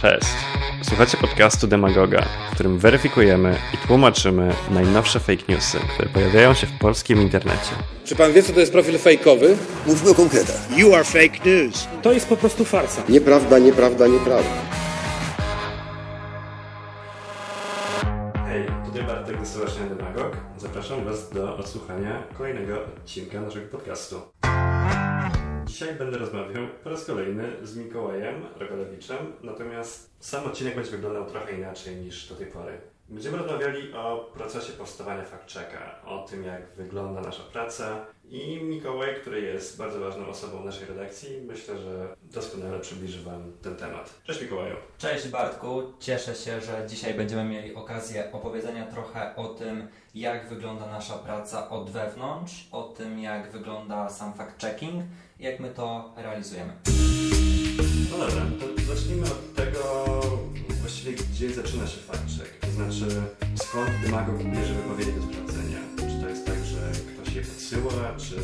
Cześć. Słuchacie podcastu Demagoga, w którym weryfikujemy i tłumaczymy najnowsze fake newsy, które pojawiają się w polskim internecie. Czy pan wie, co to jest profil fejkowy? Mówmy o konkretach. You are fake news. To jest po prostu farsa. Nieprawda, nieprawda, nieprawda. Hej, tutaj Bartek ze Stowarzyszenia Demagog. Zapraszam Was do odsłuchania kolejnego odcinka naszego podcastu. Dzisiaj będę rozmawiał po raz kolejny z Mikołajem Rogalewiczem, natomiast sam odcinek będzie wyglądał trochę inaczej niż do tej pory. Będziemy rozmawiali o procesie powstawania fact-checka, o tym jak wygląda nasza praca i Mikołaj, który jest bardzo ważną osobą naszej redakcji, myślę, że doskonale przybliży Wam ten temat. Cześć Mikołaju. Cześć Bartku, cieszę się, że dzisiaj będziemy mieli okazję opowiedzenia trochę o tym, jak wygląda nasza praca od wewnątrz, o tym, jak wygląda sam fact-checking jak my to realizujemy. No dobra, to zacznijmy od tego właściwie, gdzie zaczyna się fact-check. To znaczy, skąd demagog bierze wypowiedzi do sprawdzenia? Czy to jest tak, że ktoś je podsyła, czy,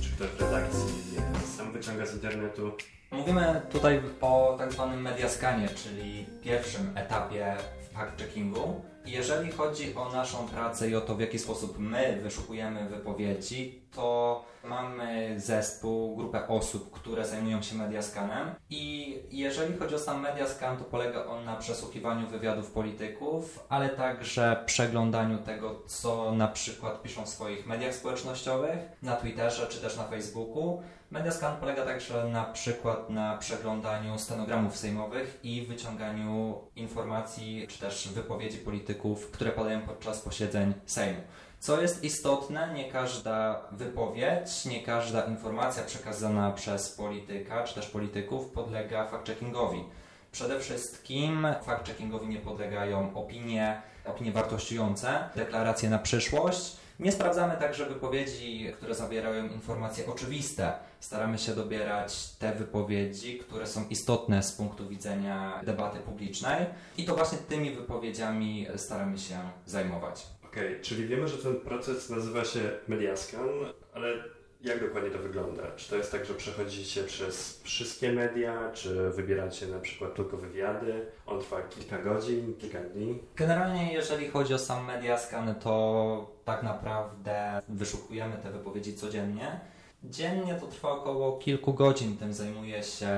czy ktoś w redakcji je sam wyciąga z internetu? Mówimy tutaj o tak zwanym mediaskanie, czyli pierwszym etapie fact-checkingu. Jeżeli chodzi o naszą pracę i o to, w jaki sposób my wyszukujemy wypowiedzi, to mamy zespół, grupę osób, które zajmują się mediaskanem i jeżeli chodzi o sam mediaskan, to polega on na przesłuchiwaniu wywiadów polityków, ale także przeglądaniu tego, co na przykład piszą w swoich mediach społecznościowych, na Twitterze czy też na Facebooku. Mediascan polega także na przykład na przeglądaniu stenogramów sejmowych i wyciąganiu informacji czy też wypowiedzi polityków, które padają podczas posiedzeń Sejmu. Co jest istotne, nie każda wypowiedź, nie każda informacja przekazana przez polityka czy też polityków podlega fact-checkingowi. Przede wszystkim fact-checkingowi nie podlegają opinie, opinie wartościujące, deklaracje na przyszłość. Nie sprawdzamy także wypowiedzi, które zawierają informacje oczywiste. Staramy się dobierać te wypowiedzi, które są istotne z punktu widzenia debaty publicznej i to właśnie tymi wypowiedziami staramy się zajmować. Okej, okay, czyli wiemy, że ten proces nazywa się mediaskan, ale jak dokładnie to wygląda? Czy to jest tak, że przechodzicie przez wszystkie media, czy wybieracie na przykład tylko wywiady? On trwa kilka godzin, kilka dni? Generalnie jeżeli chodzi o sam mediaskan, to tak naprawdę wyszukujemy te wypowiedzi codziennie. Dziennie to trwa około kilku godzin, tym zajmuje się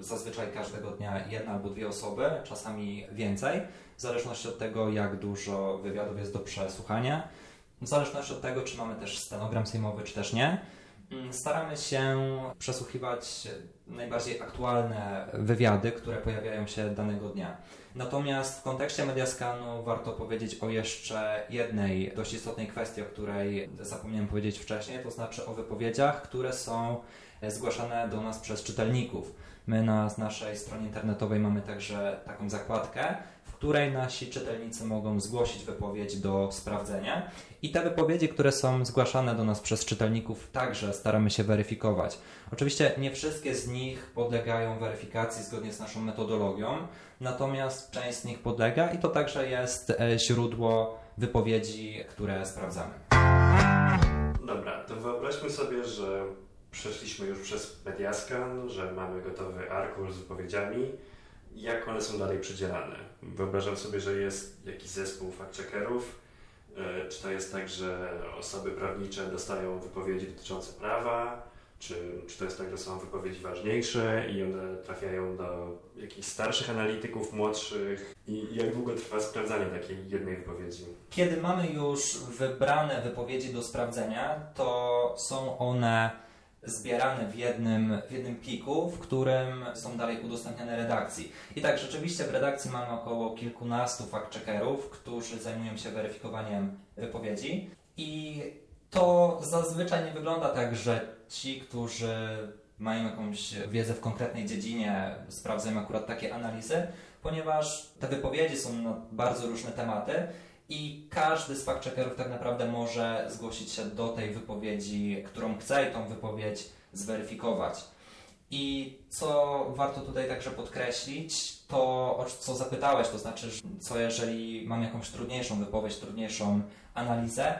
zazwyczaj każdego dnia jedna albo dwie osoby, czasami więcej, w zależności od tego, jak dużo wywiadów jest do przesłuchania, w zależności od tego, czy mamy też stenogram sejmowy, czy też nie. Staramy się przesłuchiwać najbardziej aktualne wywiady, które pojawiają się danego dnia. Natomiast w kontekście mediaskanu warto powiedzieć o jeszcze jednej dość istotnej kwestii, o której zapomniałem powiedzieć wcześniej, to znaczy o wypowiedziach, które są zgłaszane do nas przez czytelników. My na naszej stronie internetowej mamy także taką zakładkę, której nasi czytelnicy mogą zgłosić wypowiedź do sprawdzenia. I te wypowiedzi, które są zgłaszane do nas przez czytelników, także staramy się weryfikować. Oczywiście nie wszystkie z nich podlegają weryfikacji zgodnie z naszą metodologią, natomiast część z nich podlega i to także jest źródło wypowiedzi, które sprawdzamy. Dobra, to wyobraźmy sobie, że przeszliśmy już przez Mediascan, że mamy gotowy arkusz z wypowiedziami. Jak one są dalej przydzielane? Wyobrażam sobie, że jest jakiś zespół fact-checkerów. Czy to jest tak, że osoby prawnicze dostają wypowiedzi dotyczące prawa? Czy, czy to jest tak, że są wypowiedzi ważniejsze i one trafiają do jakichś starszych analityków, młodszych? I jak długo trwa sprawdzanie takiej jednej wypowiedzi? Kiedy mamy już wybrane wypowiedzi do sprawdzenia, to są one zbierane w jednym, w jednym pliku, w którym są dalej udostępniane redakcji. I tak, rzeczywiście w redakcji mamy około kilkunastu fact-checkerów, którzy zajmują się weryfikowaniem wypowiedzi i to zazwyczaj nie wygląda tak, że ci, którzy mają jakąś wiedzę w konkretnej dziedzinie, sprawdzają akurat takie analizy, ponieważ te wypowiedzi są na bardzo różne tematy i każdy z fact-checkerów tak naprawdę może zgłosić się do tej wypowiedzi, którą chce i tą wypowiedź zweryfikować. I co warto tutaj także podkreślić, to o co zapytałeś, to znaczy, co jeżeli mam jakąś trudniejszą wypowiedź, trudniejszą analizę,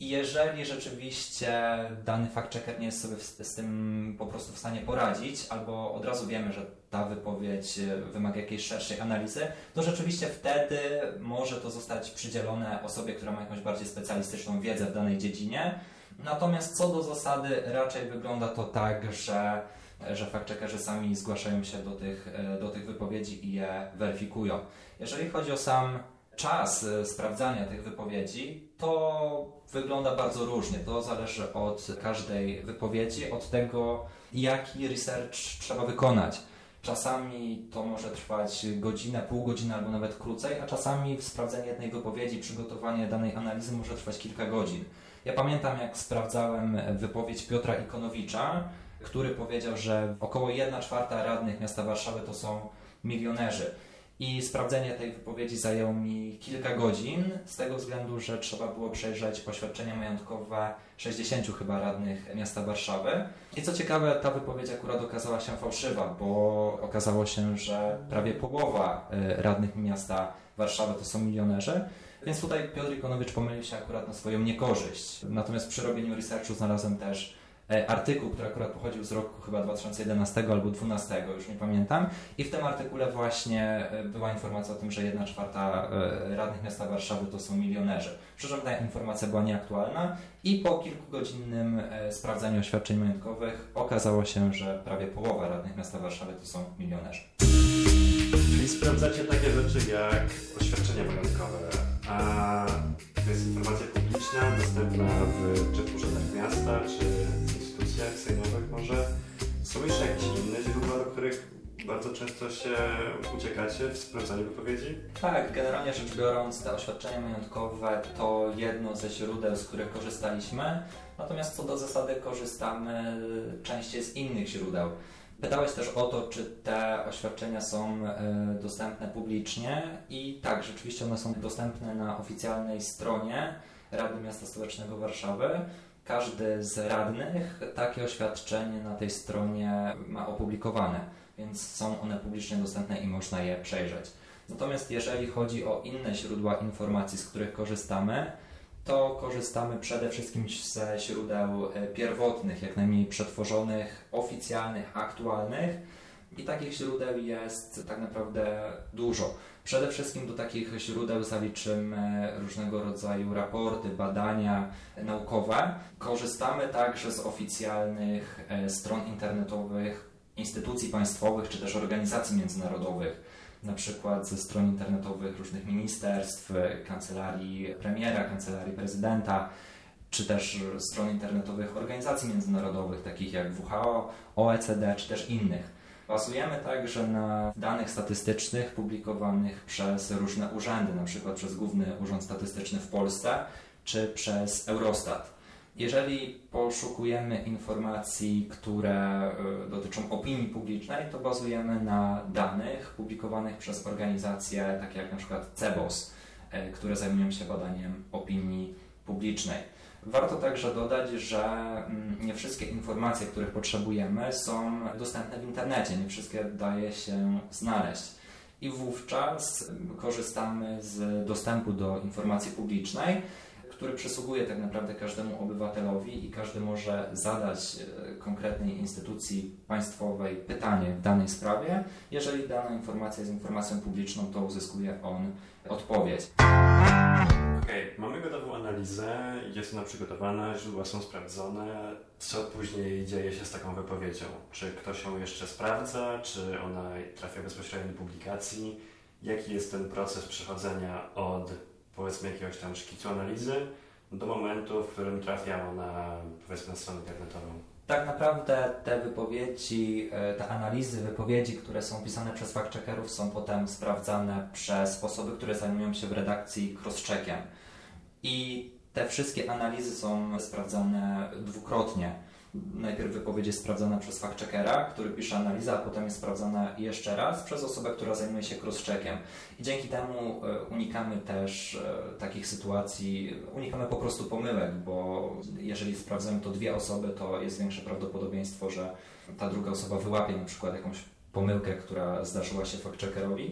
I jeżeli rzeczywiście dany fact-checker nie jest sobie z tym po prostu w stanie poradzić, albo od razu wiemy, że ta wypowiedź wymaga jakiejś szerszej analizy, to rzeczywiście wtedy może to zostać przydzielone osobie, która ma jakąś bardziej specjalistyczną wiedzę w danej dziedzinie. Natomiast co do zasady, raczej wygląda to tak, że, że fact-checkerzy sami zgłaszają się do tych, do tych wypowiedzi i je weryfikują. Jeżeli chodzi o sam czas e, sprawdzania tych wypowiedzi, to wygląda bardzo różnie. To zależy od każdej wypowiedzi, od tego, jaki research trzeba wykonać. Czasami to może trwać godzinę, pół godziny albo nawet krócej, a czasami sprawdzenie jednej wypowiedzi, przygotowanie danej analizy może trwać kilka godzin. Ja pamiętam, jak sprawdzałem wypowiedź Piotra Ikonowicza, który powiedział, że około 1 czwarta radnych miasta Warszawy to są milionerzy. I sprawdzenie tej wypowiedzi zajęło mi kilka godzin, z tego względu, że trzeba było przejrzeć poświadczenia majątkowe 60 chyba radnych miasta Warszawy. I co ciekawe, ta wypowiedź akurat okazała się fałszywa, bo okazało się, że prawie połowa y, radnych miasta Warszawy to są milionerzy. Więc tutaj Piotr Ikonowicz pomylił się akurat na swoją niekorzyść. Natomiast przy robieniu researchu znalazłem też artykuł, który akurat pochodził z roku chyba 2011 albo 2012, już nie pamiętam. I w tym artykule właśnie e, była informacja o tym, że 1 czwarta e, radnych miasta Warszawy to są milionerzy. Przy czym ta informacja była nieaktualna i po kilkugodzinnym sprawdzaniu oświadczeń majątkowych okazało się, że prawie połowa radnych miasta Warszawy to są milionerzy. Czyli sprawdzacie takie rzeczy jak oświadczenia majątkowe, a to jest informacja publiczna, dostępna w czy urzędach miasta, czy instytucjach sejmowych może. Są jeszcze jakieś inne źródła, do których bardzo często się uciekacie w sprawdzaniu wypowiedzi? Tak, generalnie rzecz biorąc, te oświadczenia majątkowe to jedno ze źródeł, z których korzystaliśmy. Natomiast co do zasady korzystamy częściej z innych źródeł. Pytałeś też o to, czy te oświadczenia są e, dostępne publicznie i tak, rzeczywiście one są dostępne na oficjalnej stronie Rady Miasta Stołecznego Warszawy. Każdy z radnych takie oświadczenie na tej stronie ma opublikowane, więc są one publicznie dostępne i można je przejrzeć. Natomiast jeżeli chodzi o inne źródła informacji, z których korzystamy, to korzystamy przede wszystkim ze źródeł e, pierwotnych, jak najmniej przetworzonych, oficjalnych, aktualnych. I takich źródeł jest tak naprawdę dużo. Przede wszystkim do takich źródeł zaliczymy różnego rodzaju raporty, badania naukowe. Korzystamy także z oficjalnych e, stron internetowych instytucji państwowych czy też organizacji międzynarodowych na przykład ze stron internetowych różnych ministerstw, kancelarii premiera, kancelarii prezydenta, czy też stron internetowych organizacji międzynarodowych, takich jak WHO, OECD, czy też innych. Bazujemy także na danych statystycznych publikowanych przez różne urzędy, na przykład przez Główny Urząd Statystyczny w Polsce, czy przez Eurostat. Jeżeli poszukujemy informacji, które e, dotyczą opinii publicznej, to bazujemy na danych publikowanych przez organizacje takie jak na przykład CEBOS, e, które zajmują się badaniem opinii publicznej. Warto także dodać, że mm, nie wszystkie informacje, których potrzebujemy, są dostępne w internecie, nie wszystkie daje się znaleźć. I wówczas korzystamy z dostępu do informacji publicznej, który przysługuje tak naprawdę każdemu obywatelowi i każdy może zadać e, konkretnej instytucji państwowej pytanie w danej sprawie. Jeżeli dana informacja jest informacją publiczną, to uzyskuje on odpowiedź. Okej, okay, mamy gotową analizę, jest ona przygotowana, źródła są sprawdzone. Co później dzieje się z taką wypowiedzią? Czy ktoś ją jeszcze sprawdza, czy ona trafia bezpośrednio do publikacji? Jaki jest ten proces przechodzenia od powiedzmy jakiegoś tam szkicu analizy do momentu, w którym trafia ona powiedzmy na stronę internetową. Tak naprawdę te wypowiedzi, e, te analizy wypowiedzi, które są pisane przez fact-checkerów są potem sprawdzane przez osoby, które zajmują się w redakcji cross-checkiem. I te wszystkie analizy są sprawdzane dwukrotnie najpierw wypowiedź jest sprawdzana przez fact-checkera, który pisze analizę, a potem jest sprawdzana jeszcze raz przez osobę, która zajmuje się cross-checkiem. I dzięki temu e, unikamy też e, takich sytuacji, unikamy po prostu pomyłek, bo jeżeli sprawdzamy to dwie osoby, to jest większe prawdopodobieństwo, że ta druga osoba wyłapie na przykład jakąś pomyłkę, która zdarzyła się fact-checkerowi.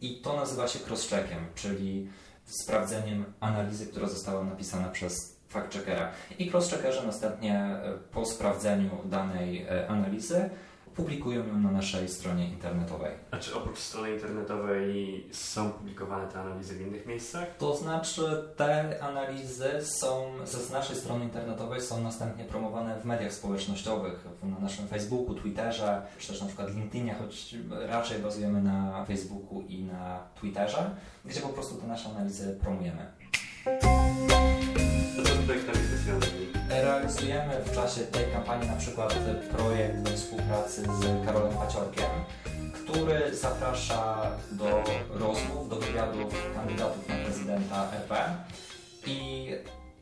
I to nazywa się cross-checkiem, czyli sprawdzeniem analizy, która została napisana przez fact-checkera. I cross-checkerzy następnie e, po sprawdzeniu danej e, analizy publikują ją na naszej stronie internetowej. A czy oprócz strony internetowej są publikowane te analizy w innych miejscach? To znaczy te analizy są z naszej strony internetowej są następnie promowane w mediach społecznościowych, na naszym Facebooku, Twitterze, czy też na przykład LinkedInie, choć raczej bazujemy na Facebooku i na Twitterze, gdzie po prostu te nasze analizy promujemy. Projektami specjalnymi? Realizujemy w czasie tej kampanii na przykład projekt współpracy z Karolem Paciorkiem, który zaprasza do rozmów, do wywiadów kandydatów na prezydenta RP i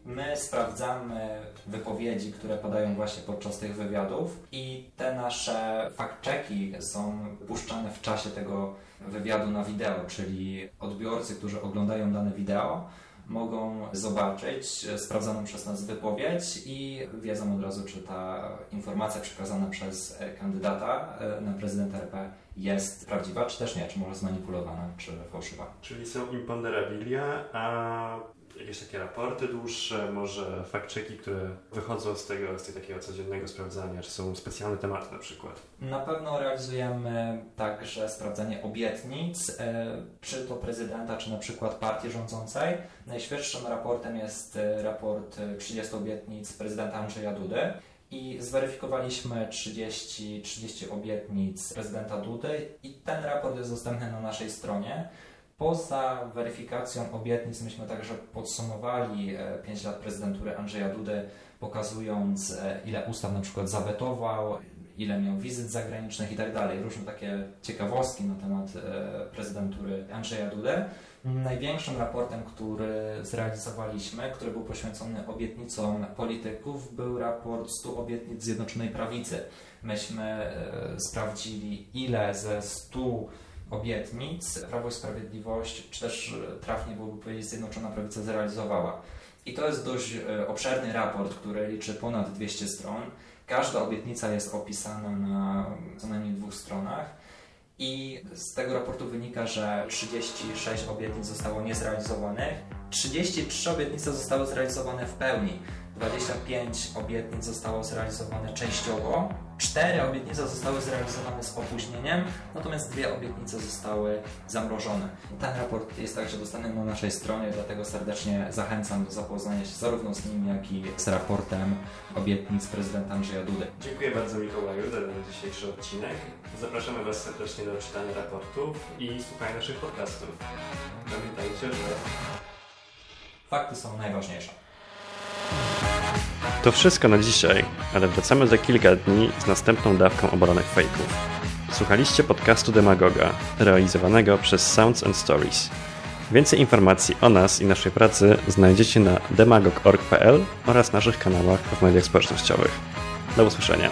my sprawdzamy wypowiedzi, które padają właśnie podczas tych wywiadów i te nasze fact-checki są puszczane w czasie tego wywiadu na wideo, czyli odbiorcy, którzy oglądają dane wideo mogą zobaczyć sprawdzoną przez nas wypowiedź i wiedzą od razu, czy ta informacja przekazana przez kandydata e, na prezydenta RP jest prawdziwa, czy też nie, czy może zmanipulowana, czy fałszywa. Czyli są imponderabilia, a jakieś takie raporty dłuższe, może fact-checki, które wychodzą z tego, z tego takiego codziennego sprawdzania, czy są specjalne tematy na przykład? Na pewno realizujemy także sprawdzanie obietnic, e, czy to prezydenta, czy na przykład partii rządzącej. Najświeższym raportem jest e, raport 30 obietnic prezydenta Andrzeja Dudy. I zweryfikowaliśmy 30, 30 obietnic prezydenta Dudy i ten raport jest dostępny na naszej stronie. Poza weryfikacją obietnic myśmy także podsumowali 5 lat prezydentury Andrzeja Dudy, pokazując ile ustaw na przykład zawetował, ile miał wizyt zagranicznych i tak dalej. Różne takie ciekawostki na temat prezydentury Andrzeja Dudy. Największym raportem, który zrealizowaliśmy, który był poświęcony obietnicom polityków, był raport 100 obietnic Zjednoczonej Prawicy. Myśmy sprawdzili, ile ze 100 obietnic Prawo i Sprawiedliwość, czy też trafnie byłoby powiedzieć Zjednoczona Prawica zrealizowała. I to jest dość obszerny raport, który liczy ponad 200 stron. Każda obietnica jest opisana na co najmniej dwóch stronach. I z tego raportu wynika, że 36 obietnic zostało niezrealizowanych, 33 obietnice zostały zrealizowane w pełni, 25 obietnic zostało zrealizowane częściowo, 4 obietnice zostały zrealizowane z opóźnieniem, natomiast dwie obietnice zostały zamrożone. Ten raport jest także dostępny na naszej stronie, dlatego serdecznie zachęcam do zapoznania się zarówno z nim, jak i z raportem obietnic prezydenta Andrzeja Dudy. Dziękuję bardzo Mikołaju za ten dzisiejszy odcinek. Zapraszamy Was serdecznie do czytania raportów i słuchania naszych podcastów. Pamiętajcie, że fakty są najważniejsze. To wszystko na dzisiaj, ale wracamy za kilka dni z następną dawką obalonych fejków. Słuchaliście podcastu Demagoga, realizowanego przez Sounds and Stories. Więcej informacji o nas i naszej pracy znajdziecie na demagog.org.pl oraz naszych kanałach w mediach społecznościowych. Do usłyszenia.